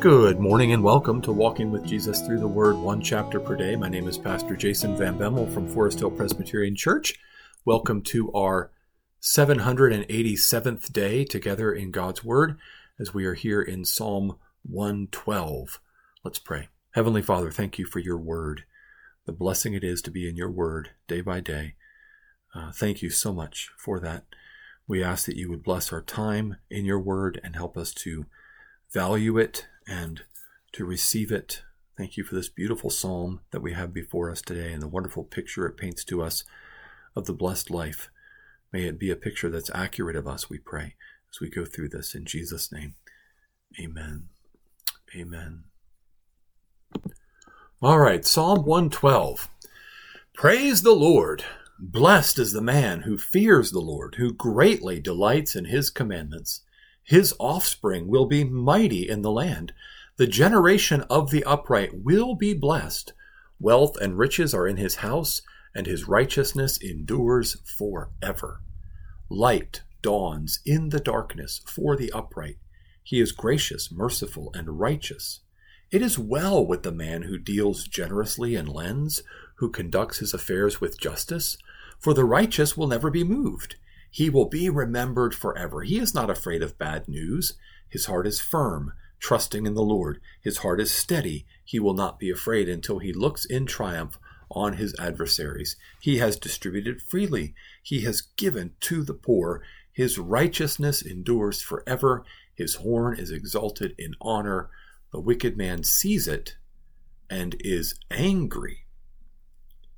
Good morning and welcome to Walking with Jesus Through the Word, one chapter per day. My name is Pastor Jason Van Bemmel from Forest Hill Presbyterian Church. Welcome to our 787th day together in God's Word as we are here in Psalm 112. Let's pray. Heavenly Father, thank you for your Word, the blessing it is to be in your Word day by day. Uh, thank you so much for that. We ask that you would bless our time in your Word and help us to value it and to receive it. Thank you for this beautiful psalm that we have before us today and the wonderful picture it paints to us of the blessed life. May it be a picture that's accurate of us, we pray, as we go through this in Jesus' name. Amen. Amen. All right, Psalm 112. Praise the Lord. Blessed is the man who fears the Lord, who greatly delights in his commandments. His offspring will be mighty in the land. The generation of the upright will be blessed. Wealth and riches are in his house, and his righteousness endures forever. Light dawns in the darkness for the upright. He is gracious, merciful, and righteous. It is well with the man who deals generously and lends, who conducts his affairs with justice, for the righteous will never be moved. He will be remembered forever. He is not afraid of bad news. His heart is firm, trusting in the Lord. His heart is steady. He will not be afraid until he looks in triumph on his adversaries. He has distributed freely. He has given to the poor. His righteousness endures forever. His horn is exalted in honor. The wicked man sees it and is angry.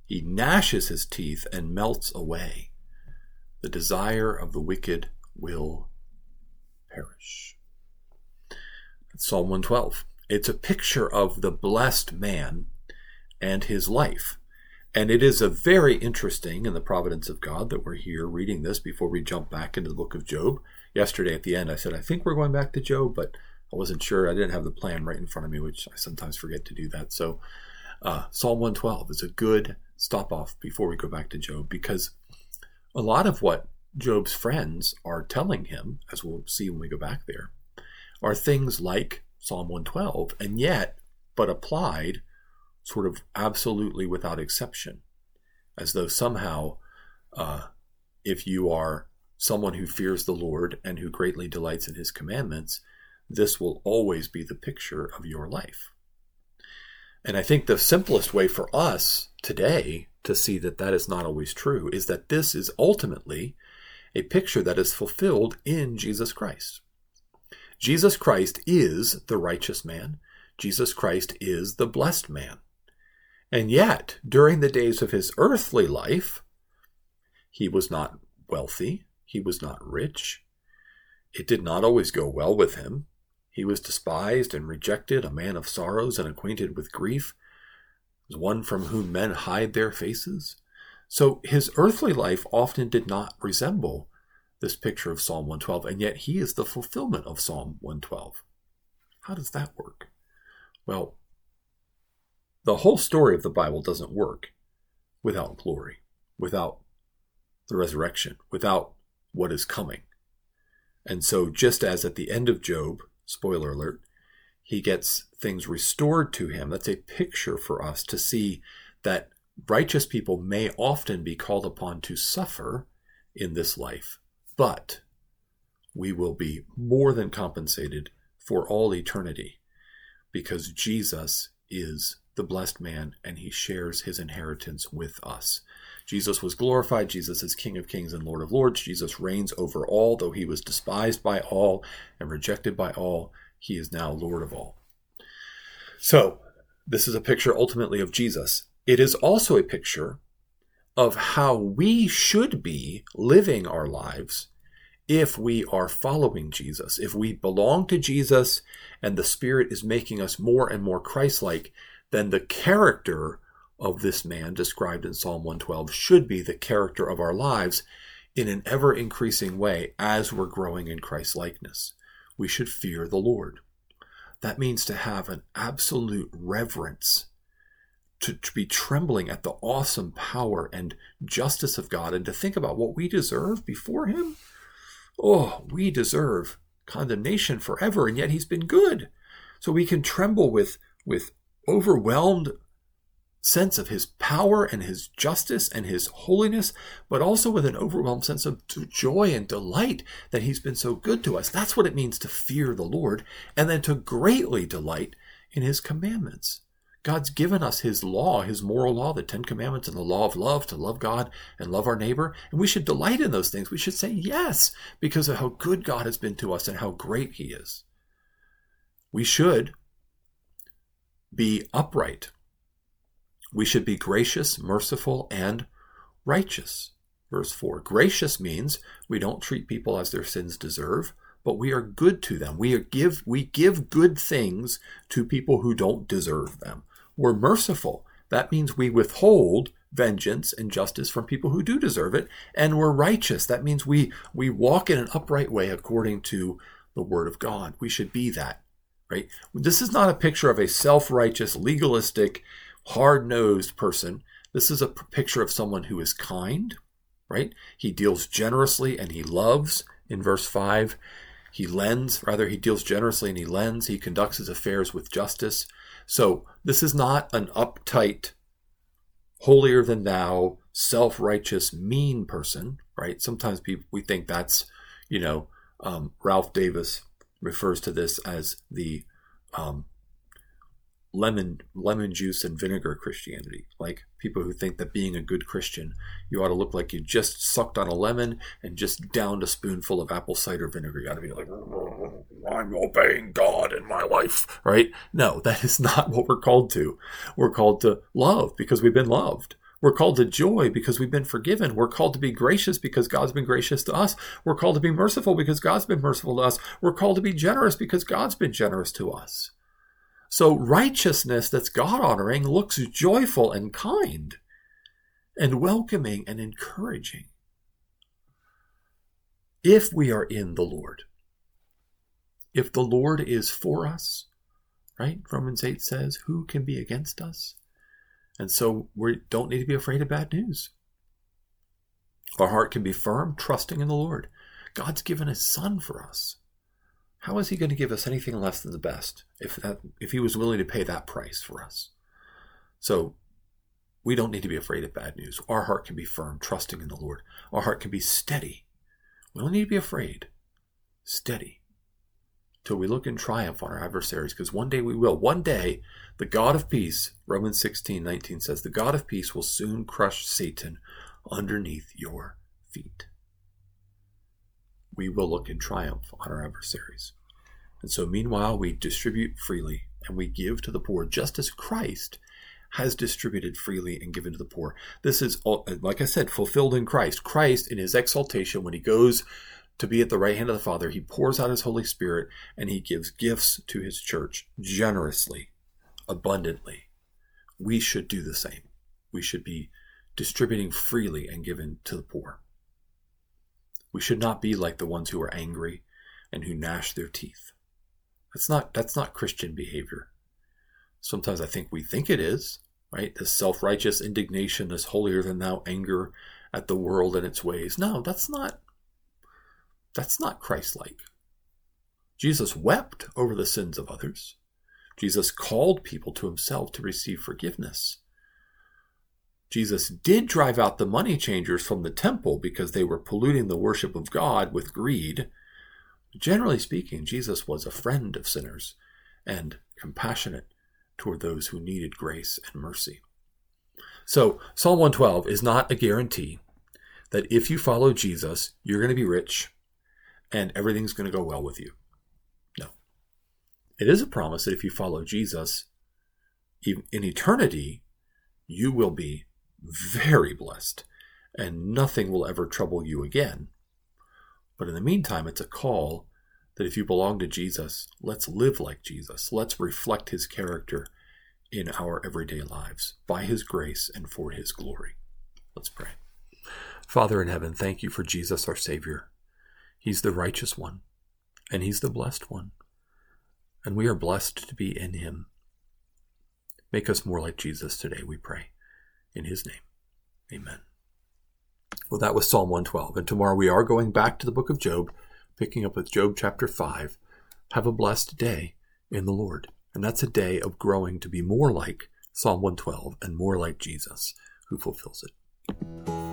He gnashes his teeth and melts away the desire of the wicked will perish. Psalm 112. It's a picture of the blessed man and his life. And it is a very interesting in the providence of God that we're here reading this before we jump back into the book of Job. Yesterday at the end, I said, I think we're going back to Job, but I wasn't sure. I didn't have the plan right in front of me, which I sometimes forget to do that. So, uh, Psalm 112 is a good stop off before we go back to Job because a lot of what Job's friends are telling him, as we'll see when we go back there, are things like Psalm 112, and yet, but applied sort of absolutely without exception, as though somehow, uh, if you are someone who fears the Lord and who greatly delights in his commandments, this will always be the picture of your life. And I think the simplest way for us today to see that that is not always true is that this is ultimately a picture that is fulfilled in Jesus Christ. Jesus Christ is the righteous man. Jesus Christ is the blessed man. And yet, during the days of his earthly life, he was not wealthy. He was not rich. It did not always go well with him. He was despised and rejected, a man of sorrows and acquainted with grief one from whom men hide their faces. So his earthly life often did not resemble this picture of Psalm 112, and yet he is the fulfillment of Psalm 112. How does that work? Well, the whole story of the Bible doesn't work without glory, without the resurrection, without what is coming. And so, just as at the end of Job, spoiler alert, he gets things restored to him. That's a picture for us to see that righteous people may often be called upon to suffer in this life, but we will be more than compensated for all eternity because Jesus is the blessed man and he shares his inheritance with us. Jesus was glorified. Jesus is King of kings and Lord of lords. Jesus reigns over all, though he was despised by all and rejected by all he is now Lord of all. So, this is a picture ultimately of Jesus. It is also a picture of how we should be living our lives if we are following Jesus. If we belong to Jesus and the Spirit is making us more and more Christ like, then the character of this man described in Psalm 112 should be the character of our lives in an ever increasing way as we're growing in Christ likeness we should fear the Lord. That means to have an absolute reverence, to, to, be trembling at the awesome power and justice of God, and to think about what we deserve before Him. Oh, we deserve condemnation forever, and yet He's been good. So we can tremble with, with overwhelmed sense of his power and his justice and his holiness, but also with an overwhelmed sense of joy and delight that he's been so good to us. That's what it means to fear the Lord and then to greatly delight in his commandments. God's given us his law, his moral law, the Ten Commandments and the law of love to love God and love our neighbor. And we should delight in those things. We should say yes because of how good God has been to us and how great he is. We should be upright. We should be gracious, merciful, and righteous. Verse 4 Gracious means we don't treat people as their sins deserve but we are good to them. We give we give good things to people who don't deserve them. We're merciful. That means we withhold vengeance and justice from people who do deserve it. And we're righteous. That means we, we walk in an upright way according to the word of God. We should be that, right? This is not a picture of a self righteous, legalistic, hard nosed person. This is a picture of someone who is kind, right? He deals generously and he loves in verse 5. He lends, rather, he deals generously and he lends. He conducts his affairs with justice. So this is not an uptight, holier than thou, self righteous, mean person, right? Sometimes people, we think that's, you know, um, Ralph Davis refers to this as the um, lemon lemon juice and vinegar Christianity. Like people who think that being a good Christian, you ought to look like you just sucked on a lemon and just downed a spoonful of apple cider vinegar. You ought to be like, I'm obeying God in my life, right? No, that is not what we're called to. We're called to love because we've been loved. We're called to joy because we've been forgiven. We're called to be gracious because God's been gracious to us. We're called to be merciful because God's been merciful to us. We're called to be generous because God's been generous to us. So righteousness that's God honoring looks joyful and kind and welcoming and encouraging. If we are in the Lord, if the Lord is for us, right? Romans 8 says, Who can be against us? And so we don't need to be afraid of bad news. Our heart can be firm, trusting in the Lord. God's given his son for us. How is he going to give us anything less than the best if that if he was willing to pay that price for us? So we don't need to be afraid of bad news. Our heart can be firm, trusting in the Lord. Our heart can be steady. We don't need to be afraid. Steady. Till we look in triumph on our adversaries, because one day we will. One day, the God of peace, Romans 16, 19 says, the God of peace will soon crush Satan underneath your feet we will look in triumph on our adversaries. And so, meanwhile, we distribute freely and we give to the poor, just as Christ has distributed freely and given to the poor. This is, like I said, fulfilled in Christ. Christ, in his exaltation, when he goes to be at the right hand of the Father, he pours out his Holy Spirit and he gives gifts to his church generously, abundantly. We should do the same. We should be distributing freely and giving to the poor. We should not be like the ones who are angry and who gnash their teeth. That's not that's not Christian behavior. Sometimes I think we think it is, right? This self-righteous indignation, this holier than thou anger at the world and its ways. No, that's not that's not Christ-like. Jesus wept over the sins of others. Jesus called people to himself to receive forgiveness. Jesus did drive out the money changers from the temple because they were polluting the worship of God with greed. Generally speaking, Jesus was a friend of sinners and compassionate toward those who needed grace and mercy. So, Psalm 112 is not a guarantee that if you follow Jesus, you're going to be rich and everything's going to go well with you. No. It is a promise that if you follow Jesus, in eternity, you will be very blessed, and nothing will ever trouble you again. But in the meantime, it's a call that if you belong to Jesus, let's live like Jesus. Let's reflect his character in our everyday lives by his grace and for his glory. Let's pray. Father in heaven, thank you for Jesus, our Savior. He's the righteous one, and he's the blessed one. And we are blessed to be in him. Make us more like Jesus today, we pray in his name. Amen. Well, that was Psalm 112. And tomorrow we are going back to the book of Job, picking up with Job chapter 5. Have a blessed day in the Lord. And that's a day of growing to be more like Psalm 112 and more like Jesus who fulfills it.